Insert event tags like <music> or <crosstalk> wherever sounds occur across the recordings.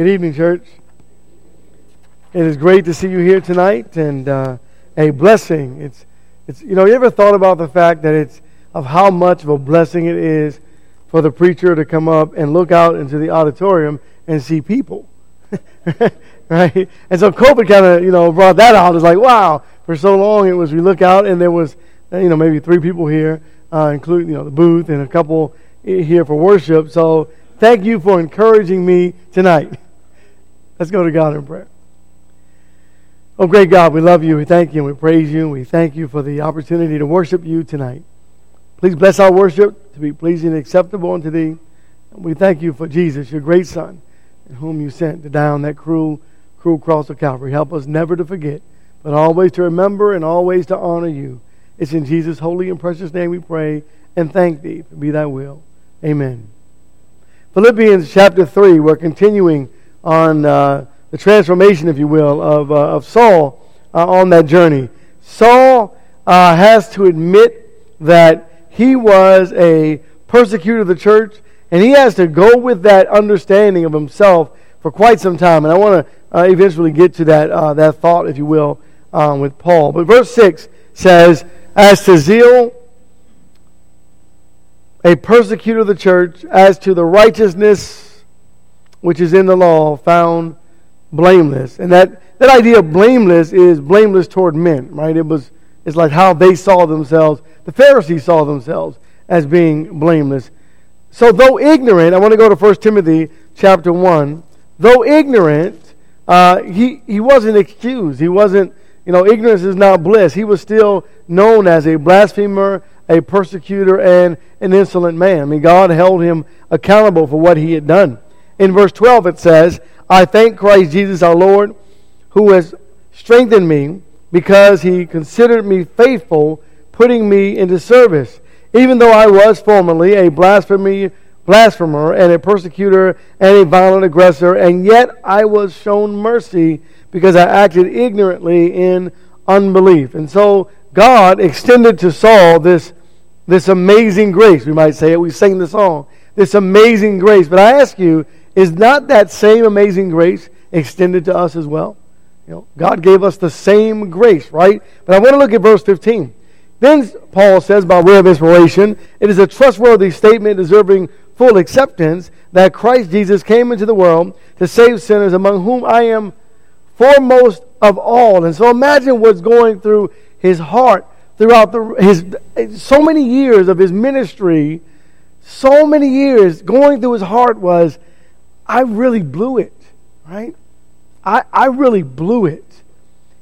Good evening, church. It is great to see you here tonight, and uh, a blessing. It's, it's, you know, you ever thought about the fact that it's of how much of a blessing it is for the preacher to come up and look out into the auditorium and see people, <laughs> right? And so COVID kind of, you know, brought that out. It's like, wow, for so long it was we look out and there was, you know, maybe three people here, uh, including, you know, the booth and a couple here for worship. So thank you for encouraging me tonight. <laughs> Let's go to God in prayer. Oh, great God, we love you. We thank you and we praise you. We thank you for the opportunity to worship you tonight. Please bless our worship to be pleasing and acceptable unto thee. And we thank you for Jesus, your great Son, in whom you sent to die on that cruel, cruel cross of Calvary. Help us never to forget, but always to remember and always to honor you. It's in Jesus' holy and precious name we pray and thank thee. Be thy will. Amen. Philippians chapter 3, we're continuing on. Uh, the transformation, if you will, of, uh, of Saul uh, on that journey. Saul uh, has to admit that he was a persecutor of the church, and he has to go with that understanding of himself for quite some time. And I want to uh, eventually get to that, uh, that thought, if you will, um, with Paul. But verse 6 says, As to zeal, a persecutor of the church, as to the righteousness which is in the law, found blameless. And that, that idea of blameless is blameless toward men, right? It was it's like how they saw themselves. The Pharisees saw themselves as being blameless. So though ignorant, I want to go to 1 Timothy chapter 1. Though ignorant, uh, he, he wasn't excused. He wasn't, you know, ignorance is not bliss. He was still known as a blasphemer, a persecutor, and an insolent man. I mean, God held him accountable for what he had done. In verse 12 it says, I thank Christ Jesus our Lord, who has strengthened me because he considered me faithful, putting me into service. Even though I was formerly a blasphemer, blasphemer and a persecutor and a violent aggressor, and yet I was shown mercy because I acted ignorantly in unbelief. And so God extended to Saul this, this amazing grace. We might say it. We sing the song. This amazing grace. But I ask you, is not that same amazing grace extended to us as well? You know, God gave us the same grace, right? But I want to look at verse 15. Then Paul says, by way of inspiration, it is a trustworthy statement deserving full acceptance that Christ Jesus came into the world to save sinners, among whom I am foremost of all. And so imagine what's going through his heart throughout the, his so many years of his ministry. So many years going through his heart was I really blew it, right? I, I really blew it.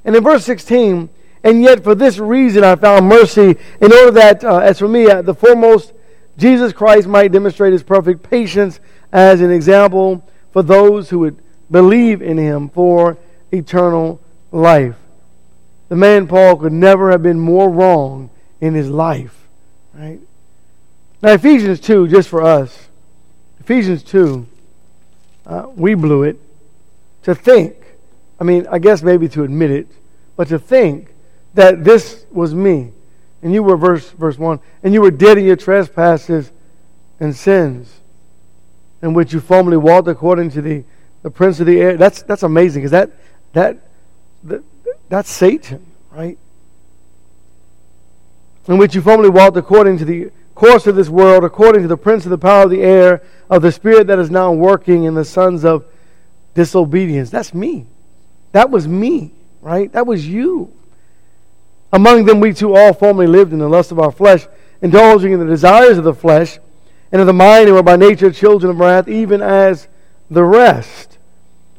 And in verse 16, and yet for this reason I found mercy, in order that, uh, as for me, uh, the foremost, Jesus Christ might demonstrate his perfect patience as an example for those who would believe in him for eternal life. The man Paul could never have been more wrong in his life, right? Now, Ephesians 2, just for us, Ephesians 2 uh, we blew it. To think, I mean, I guess maybe to admit it, but to think that this was me, and you were verse verse one, and you were dead in your trespasses and sins, in which you formerly walked according to the, the prince of the air. That's that's amazing because that that, that that's Satan, right? In which you formerly walked according to the course of this world, according to the prince of the power of the air, of the spirit that is now working in the sons of disobedience. That's me. That was me, right? That was you. Among them, we too all formerly lived in the lust of our flesh, indulging in the desires of the flesh and of the mind, and were by nature children of wrath, even as the rest.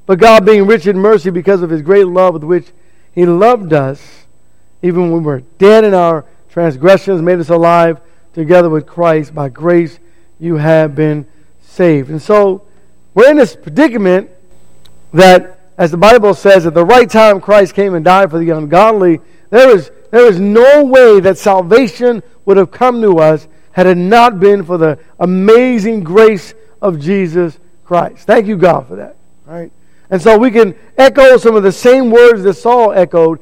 But God, being rich in mercy because of his great love with which he loved us, even when we were dead in our transgressions, made us alive together with Christ. By grace you have been saved. And so we're in this predicament that, as the Bible says, at the right time Christ came and died for the ungodly. There is, there is no way that salvation would have come to us had it not been for the amazing grace of Jesus Christ. Thank you, God, for that. Right? And so we can echo some of the same words that Saul echoed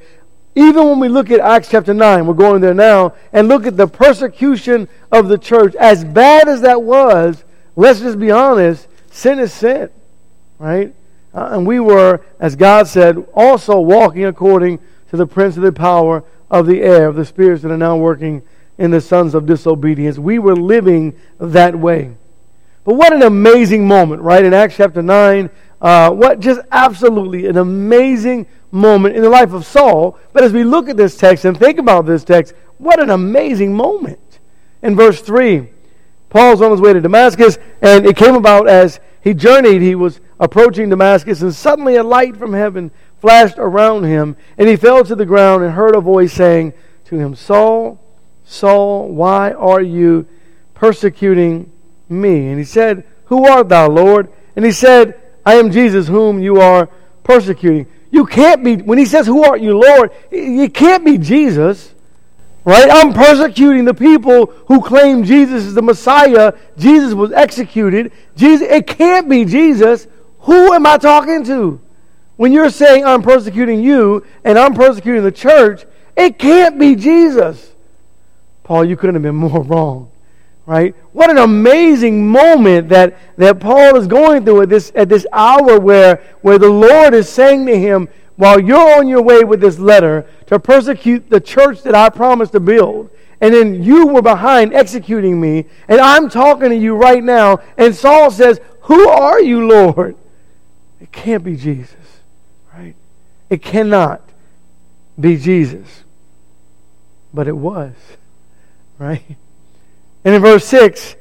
even when we look at Acts chapter 9, we're going there now, and look at the persecution of the church, as bad as that was, let's just be honest, sin is sin, right? Uh, and we were, as God said, also walking according to the prince of the power of the air, of the spirits that are now working in the sons of disobedience. We were living that way. But what an amazing moment, right? In Acts chapter 9, uh, what just absolutely an amazing moment in the life of Saul. But as we look at this text and think about this text, what an amazing moment. In verse 3, Paul's on his way to Damascus, and it came about as he journeyed, he was approaching Damascus, and suddenly a light from heaven flashed around him, and he fell to the ground and heard a voice saying to him, Saul, Saul, why are you persecuting me? And he said, Who art thou, Lord? And he said, I am Jesus whom you are persecuting. You can't be, when he says, Who art you, Lord? You can't be Jesus. Right? I'm persecuting the people who claim Jesus is the Messiah. Jesus was executed. Jesus, it can't be Jesus. Who am I talking to? When you're saying I'm persecuting you and I'm persecuting the church, it can't be Jesus. Paul, you couldn't have been <laughs> more wrong. Right? What an amazing moment that, that Paul is going through at this, at this hour where, where the Lord is saying to him, while you're on your way with this letter to persecute the church that I promised to build, and then you were behind executing me, and I'm talking to you right now, and Saul says, Who are you, Lord? It can't be Jesus, right? It cannot be Jesus. But it was, <laughs> right? And in verse 6,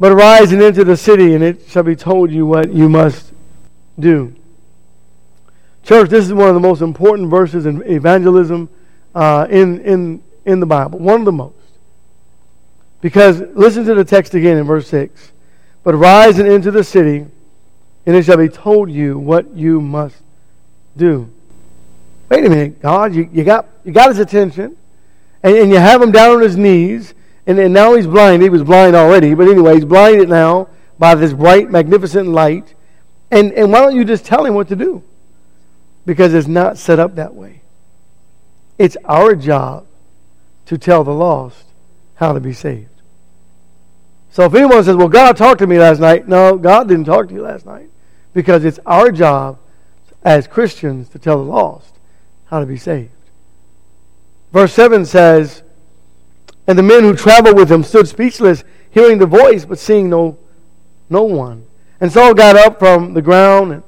but arise and enter the city, and it shall be told you what you must do. Church, this is one of the most important verses in evangelism uh, in, in, in the Bible. One of the most. Because listen to the text again in verse 6. But rise and enter the city, and it shall be told you what you must do. Wait a minute, God, you, you, got, you got his attention, and, and you have him down on his knees, and, and now he's blind. He was blind already, but anyway, he's blinded now by this bright, magnificent light. And, and why don't you just tell him what to do? because it's not set up that way. It's our job to tell the lost how to be saved. So if anyone says, Well, God talked to me last night, no, God didn't talk to you last night because it's our job as Christians to tell the lost how to be saved. Verse 7 says, And the men who traveled with him stood speechless, hearing the voice, but seeing no, no one. And Saul got up from the ground and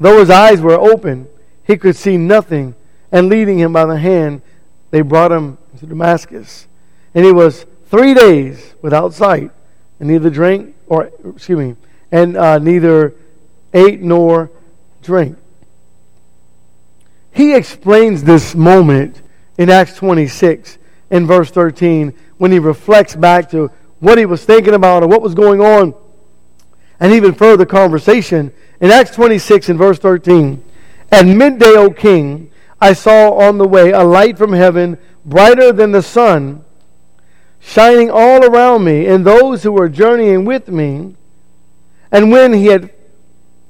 Though his eyes were open, he could see nothing, and leading him by the hand, they brought him to Damascus. And he was three days without sight, and neither drink, or excuse me, and uh, neither ate nor drank. He explains this moment in Acts 26 in verse 13 when he reflects back to what he was thinking about or what was going on, and even further conversation in Acts 26 and verse 13, at midday, O king, I saw on the way a light from heaven, brighter than the sun, shining all around me and those who were journeying with me. And when he had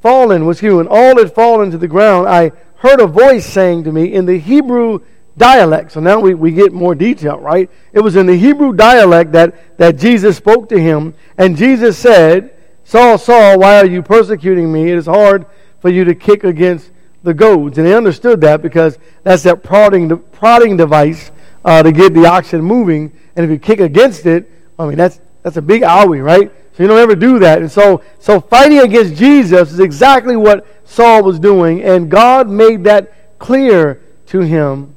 fallen, was he, when all had fallen to the ground, I heard a voice saying to me in the Hebrew dialect. So now we, we get more detail, right? It was in the Hebrew dialect that, that Jesus spoke to him. And Jesus said, Saul, Saul, why are you persecuting me? It is hard for you to kick against the goads. And they understood that because that's that prodding, prodding device uh, to get the oxen moving. And if you kick against it, I mean, that's, that's a big owie, right? So you don't ever do that. And so, so fighting against Jesus is exactly what Saul was doing. And God made that clear to him.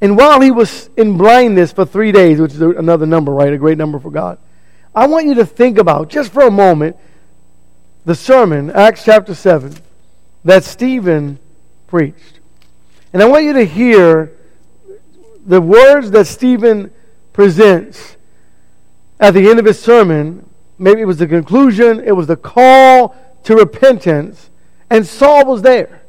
And while he was in blindness for three days, which is another number, right? A great number for God. I want you to think about, just for a moment, the sermon, Acts chapter 7, that Stephen preached. And I want you to hear the words that Stephen presents at the end of his sermon. Maybe it was the conclusion, it was the call to repentance, and Saul was there.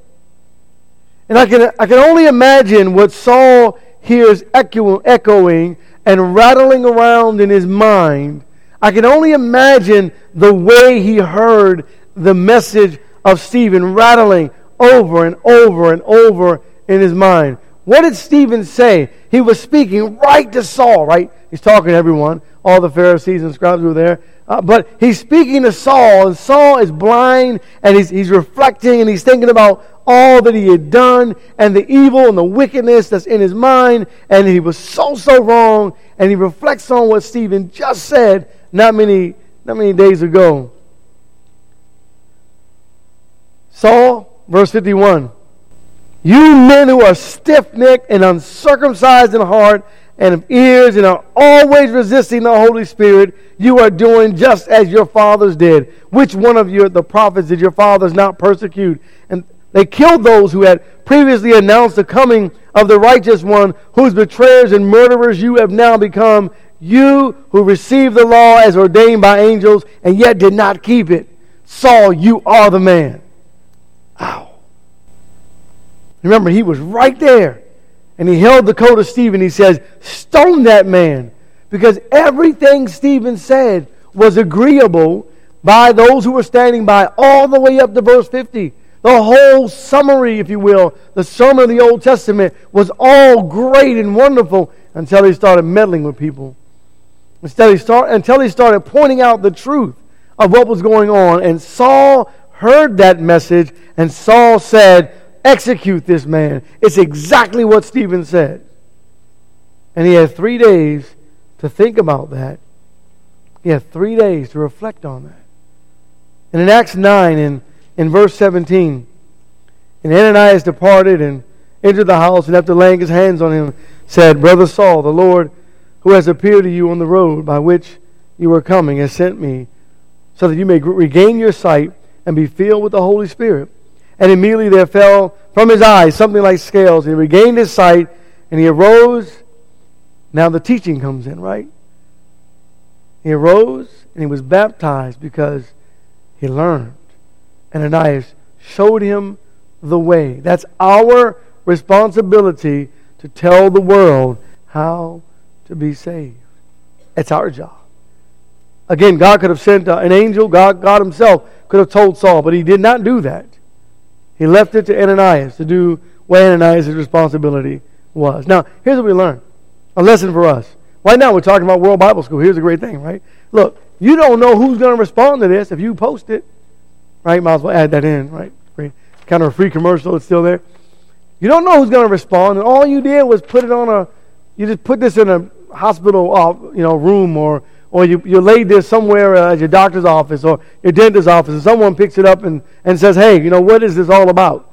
And I can, I can only imagine what Saul hears echoing and rattling around in his mind I can only imagine the way he heard the message of Stephen rattling over and over and over in his mind. What did Stephen say? He was speaking right to Saul, right? He's talking to everyone. All the Pharisees and scribes were there. Uh, but he's speaking to Saul, and Saul is blind, and he's, he's reflecting, and he's thinking about all that he had done, and the evil and the wickedness that's in his mind, and he was so, so wrong, and he reflects on what Stephen just said not many, not many days ago. Saul, verse 51. You men who are stiff necked and uncircumcised in heart and of ears and are always resisting the Holy Spirit, you are doing just as your fathers did. Which one of you, the prophets, did your fathers not persecute? And they killed those who had previously announced the coming of the righteous one, whose betrayers and murderers you have now become. You who received the law as ordained by angels and yet did not keep it. Saul, you are the man. Remember, he was right there. And he held the coat of Stephen. He says, Stone that man. Because everything Stephen said was agreeable by those who were standing by, all the way up to verse 50. The whole summary, if you will, the sermon of the Old Testament was all great and wonderful until he started meddling with people. Instead, he start, until he started pointing out the truth of what was going on. And Saul heard that message, and Saul said, execute this man. It's exactly what Stephen said. And he had three days to think about that. He had three days to reflect on that. And in Acts 9, in, in verse 17, and Ananias departed and entered the house, and after laying his hands on him, said, Brother Saul, the Lord who has appeared to you on the road by which you were coming has sent me, so that you may regain your sight and be filled with the Holy Spirit and immediately there fell from his eyes something like scales. He regained his sight, and he arose. Now the teaching comes in, right? He arose and he was baptized because he learned. And Ananias showed him the way. That's our responsibility to tell the world how to be saved. It's our job. Again, God could have sent an angel, God, God Himself could have told Saul, but He did not do that. He left it to Ananias to do what Ananias' responsibility was. Now, here's what we learn a lesson for us. Right now, we're talking about World Bible School. Here's a great thing, right? Look, you don't know who's going to respond to this if you post it, right? Might as well add that in, right? Great. Kind of a free commercial. It's still there. You don't know who's going to respond, and all you did was put it on a. You just put this in a hospital, uh, you know, room or or you, you laid this somewhere uh, at your doctor's office or your dentist's office, and someone picks it up and, and says, hey, you know, what is this all about?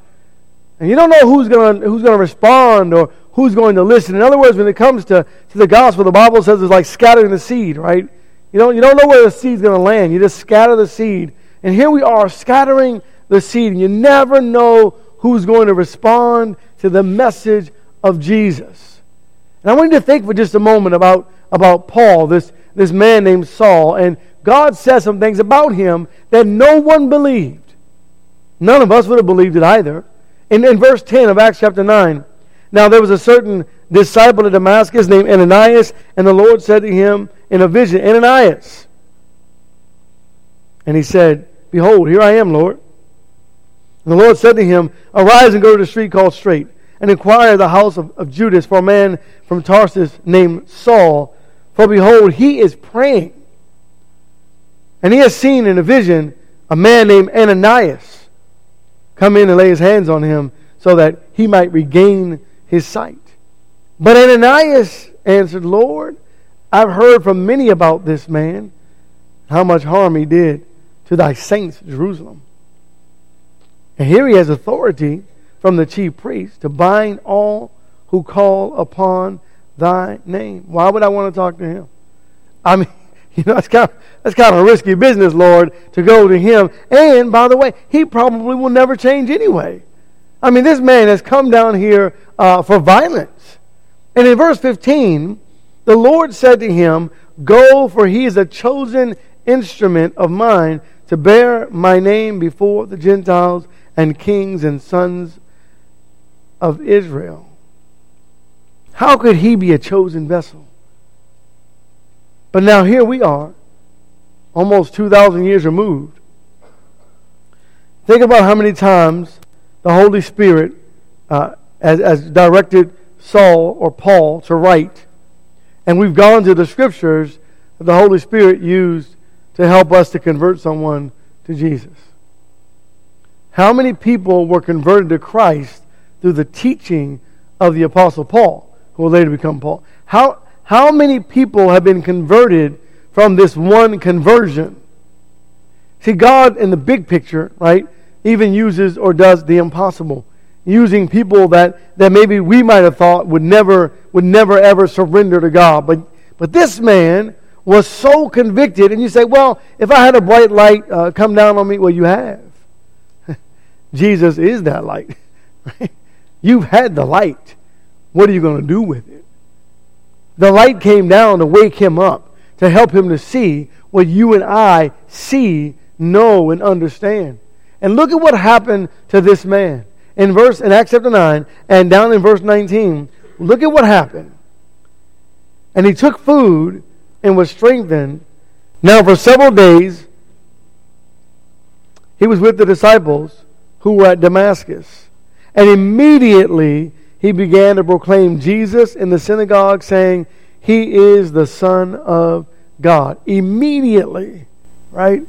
And you don't know who's going who's gonna respond or who's going to listen. In other words, when it comes to, to the gospel, the Bible says it's like scattering the seed, right? You don't, you don't know where the seed's going to land. You just scatter the seed. And here we are scattering the seed, and you never know who's going to respond to the message of Jesus. And I want you to think for just a moment about, about Paul, this, this man named Saul, and God says some things about him that no one believed. None of us would have believed it either. In, in verse 10 of Acts chapter 9, now there was a certain disciple of Damascus named Ananias, and the Lord said to him in a vision, Ananias. And he said, Behold, here I am, Lord. And the Lord said to him, Arise and go to the street called Straight, and inquire the house of, of Judas for a man from Tarsus named Saul for behold, he is praying. And he has seen in a vision a man named Ananias come in and lay his hands on him so that he might regain his sight. But Ananias answered, Lord, I've heard from many about this man, how much harm he did to thy saints, Jerusalem. And here he has authority from the chief priest to bind all who call upon thy name. Why would I want to talk to him? I mean, <laughs> you know, that's kind of, that's kind of a risky business, Lord, to go to him. And, by the way, he probably will never change anyway. I mean, this man has come down here uh, for violence. And in verse 15, the Lord said to him, Go, for he is a chosen instrument of mine to bear my name before the Gentiles and kings and sons of Israel. How could he be a chosen vessel? But now here we are, almost 2,000 years removed. Think about how many times the Holy Spirit, uh, as, as directed Saul or Paul to write. And we've gone to the scriptures that the Holy Spirit used to help us to convert someone to Jesus. How many people were converted to Christ through the teaching of the Apostle Paul, who will later become Paul? How, how many people have been converted from this one conversion? See, God in the big picture, right, even uses or does the impossible using people that, that maybe we might have thought would never, would never ever surrender to God. But, but this man was so convicted, and you say, well, if I had a bright light uh, come down on me, well, you have. <laughs> Jesus is that light. <laughs> You've had the light. What are you going to do with it? The light came down to wake him up, to help him to see what you and I see, know, and understand. And look at what happened to this man in verse in Acts chapter 9 and down in verse 19, look at what happened. And he took food and was strengthened. Now for several days he was with the disciples who were at Damascus. And immediately he began to proclaim Jesus in the synagogue, saying, He is the Son of God. Immediately, right?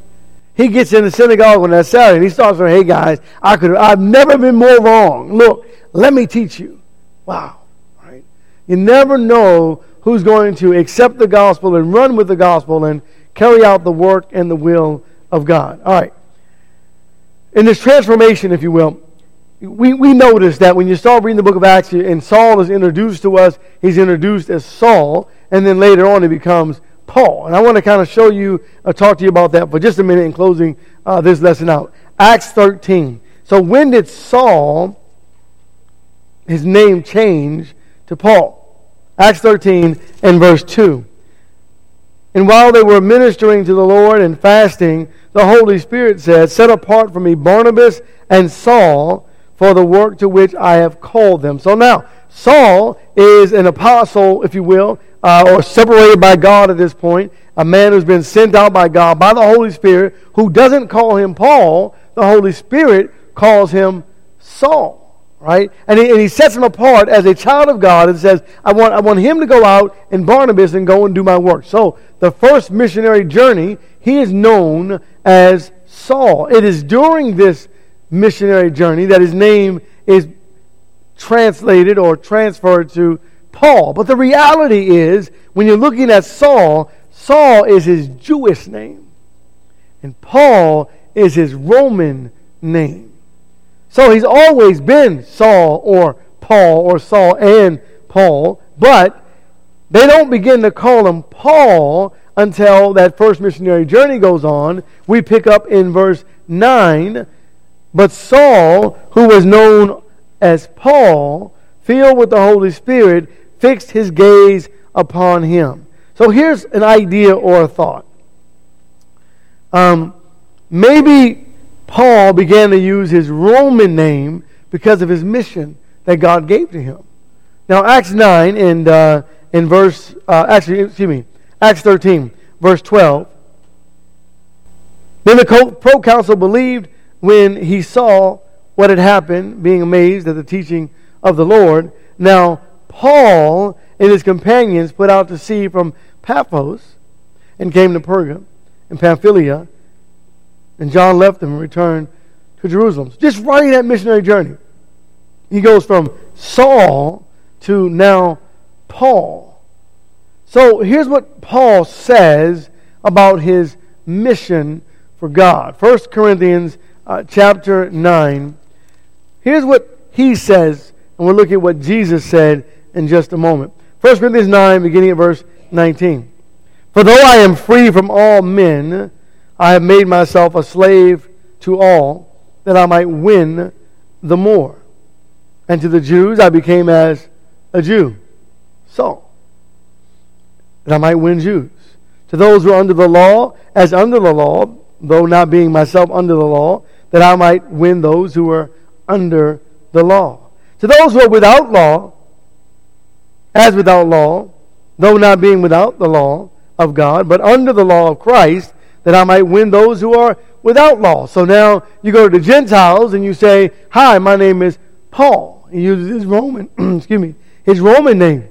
He gets in the synagogue on that Saturday and he starts saying, Hey guys, I could I've never been more wrong. Look, let me teach you. Wow. Right? You never know who's going to accept the gospel and run with the gospel and carry out the work and the will of God. All right. In this transformation, if you will, we, we notice that when you start reading the book of Acts and Saul is introduced to us, he's introduced as Saul, and then later on he becomes Paul. And I want to kind of show you, uh, talk to you about that for just a minute in closing uh, this lesson out. Acts 13. So when did Saul, his name change to Paul? Acts 13 and verse 2. And while they were ministering to the Lord and fasting, the Holy Spirit said, Set apart for me Barnabas and Saul for the work to which I have called them. So now, Saul is an apostle, if you will, uh, or separated by God at this point, a man who's been sent out by God, by the Holy Spirit, who doesn't call him Paul, the Holy Spirit calls him Saul. Right? And he, and he sets him apart as a child of God and says, I want, I want him to go out and Barnabas and go and do my work. So, the first missionary journey, he is known as Saul. It is during this missionary journey that his name is translated or transferred to Paul. But the reality is, when you're looking at Saul, Saul is his Jewish name, and Paul is his Roman name. So he's always been Saul or Paul or Saul and Paul, but they don't begin to call him Paul until that first missionary journey goes on. We pick up in verse 9. But Saul, who was known as Paul, filled with the Holy Spirit, fixed his gaze upon him. So here's an idea or a thought. Um, maybe Paul began to use his Roman name because of his mission that God gave to him. Now, Acts 9 and uh, in verse, uh, actually, excuse me, Acts 13, verse 12. Then the proconsul believed when he saw what had happened, being amazed at the teaching of the Lord. Now, Paul and his companions put out to sea from Paphos and came to Perga and Pamphylia. And John left them and returned to Jerusalem. Just running that missionary journey. He goes from Saul to now Paul. So here's what Paul says about his mission for God. 1 Corinthians uh, chapter 9. Here's what he says, and we'll look at what Jesus said in just a moment. 1 Corinthians 9, beginning at verse 19. For though I am free from all men, I have made myself a slave to all, that I might win the more. And to the Jews I became as a Jew. So, that I might win Jews. To those who are under the law, as under the law, though not being myself under the law, that I might win those who are under the law. To those who are without law, as without law, though not being without the law of God, but under the law of Christ, that I might win those who are without law. So now you go to the Gentiles and you say, Hi, my name is Paul. He uses his Roman, <clears throat> excuse me, his Roman name.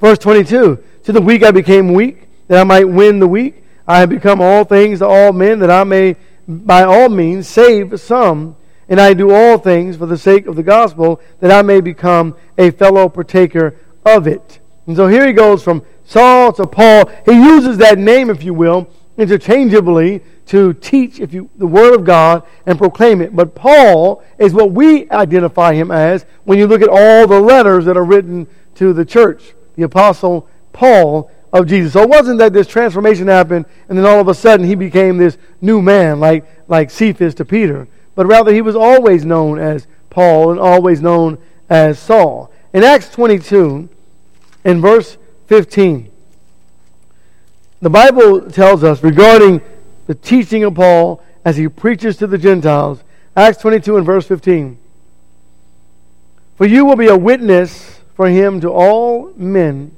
Verse 22 To the weak I became weak, that I might win the weak. I have become all things to all men, that I may by all means save some. And I do all things for the sake of the gospel, that I may become a fellow partaker of it. And so here he goes from Saul to Paul. He uses that name, if you will, interchangeably to teach if you, the Word of God and proclaim it. But Paul is what we identify him as when you look at all the letters that are written to the church. The Apostle Paul of Jesus. So it wasn't that this transformation happened and then all of a sudden he became this new man like, like Cephas to Peter. But rather he was always known as Paul and always known as Saul. In Acts 22, in verse 15, the Bible tells us regarding the teaching of Paul as he preaches to the Gentiles. Acts 22 and verse 15. For you will be a witness for him to all men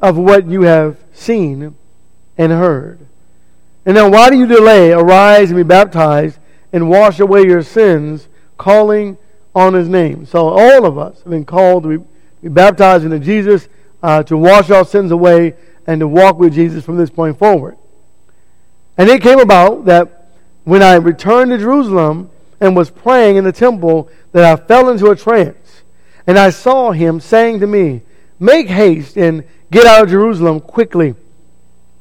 of what you have seen and heard. And now, why do you delay? Arise and be baptized and wash away your sins, calling on his name. So, all of us have been called to be, be baptized into Jesus, uh, to wash our sins away, and to walk with Jesus from this point forward. And it came about that when I returned to Jerusalem and was praying in the temple, that I fell into a trance. And I saw him saying to me, Make haste and get out of Jerusalem quickly,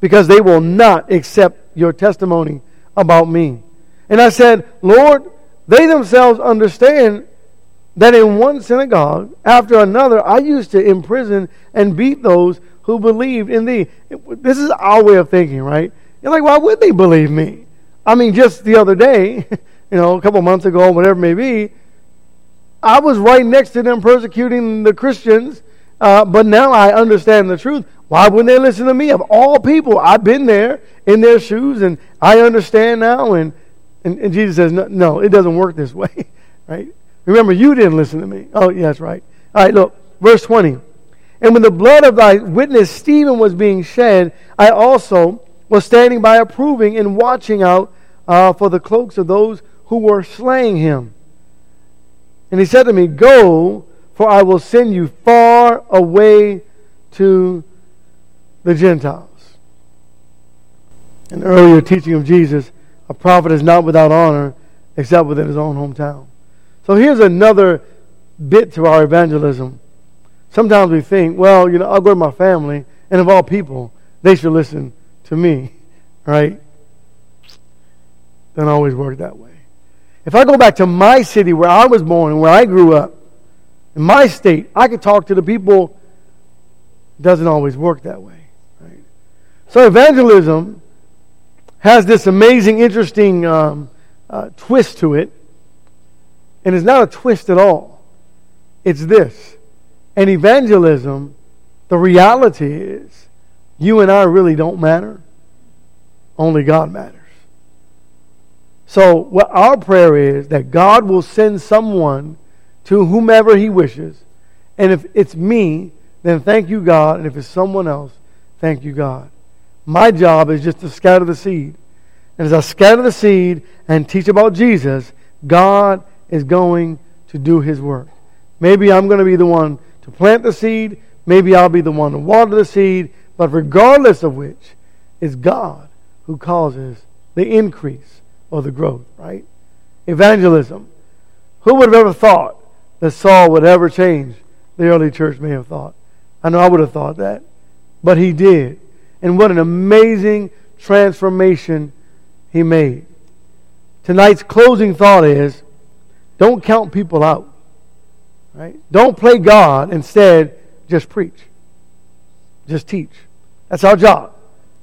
because they will not accept your testimony about me. And I said, Lord, they themselves understand that in one synagogue after another I used to imprison and beat those who believed in thee. This is our way of thinking, right? You're like, why would they believe me? I mean, just the other day, <laughs> you know, a couple months ago, whatever it may be, I was right next to them persecuting the Christians, uh, but now I understand the truth. Why wouldn't they listen to me? Of all people, I've been there in their shoes, and I understand now. And, and, and Jesus says, no, no, it doesn't work this <laughs> way, right? Remember, you didn't listen to me. Oh, yeah, that's right. All right, look, verse 20. And when the blood of thy witness Stephen was being shed, I also was standing by approving and watching out uh, for the cloaks of those who were slaying him. And he said to me, Go, for I will send you far away to the Gentiles. In earlier teaching of Jesus, a prophet is not without honor except within his own hometown. So here's another bit to our evangelism. Sometimes we think, well, you know, I'll go to my family, and of all people, they should listen to me, <laughs> right? Doesn't always work that way. If I go back to my city where I was born and where I grew up, in my state, I could talk to the people. It doesn't always work that way, right? So evangelism has this amazing, interesting um, uh, twist to it, and it's not a twist at all. It's this and evangelism, the reality is, you and I really don't matter. Only God matters. So, what our prayer is that God will send someone to whomever He wishes. And if it's me, then thank you, God. And if it's someone else, thank you, God. My job is just to scatter the seed. And as I scatter the seed and teach about Jesus, God is going to do His work. Maybe I'm going to be the one to plant the seed. Maybe I'll be the one to water the seed. But regardless of which, it's God who causes the increase or the growth, right? Evangelism. Who would have ever thought that Saul would ever change? The early church may have thought. I know I would have thought that. But he did. And what an amazing transformation he made. Tonight's closing thought is don't count people out. Right? Don't play God. Instead, just preach. Just teach. That's our job.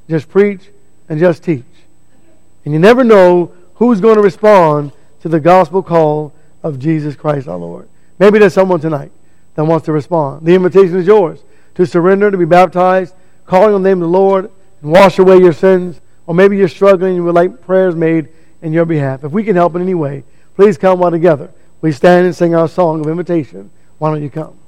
Just preach and just teach. And you never know who's going to respond to the gospel call of Jesus Christ our Lord. Maybe there's someone tonight that wants to respond. The invitation is yours to surrender, to be baptized, calling on the name of the Lord, and wash away your sins. Or maybe you're struggling and you would like prayers made in your behalf. If we can help in any way, please come while together we stand and sing our song of invitation. Why don't you come?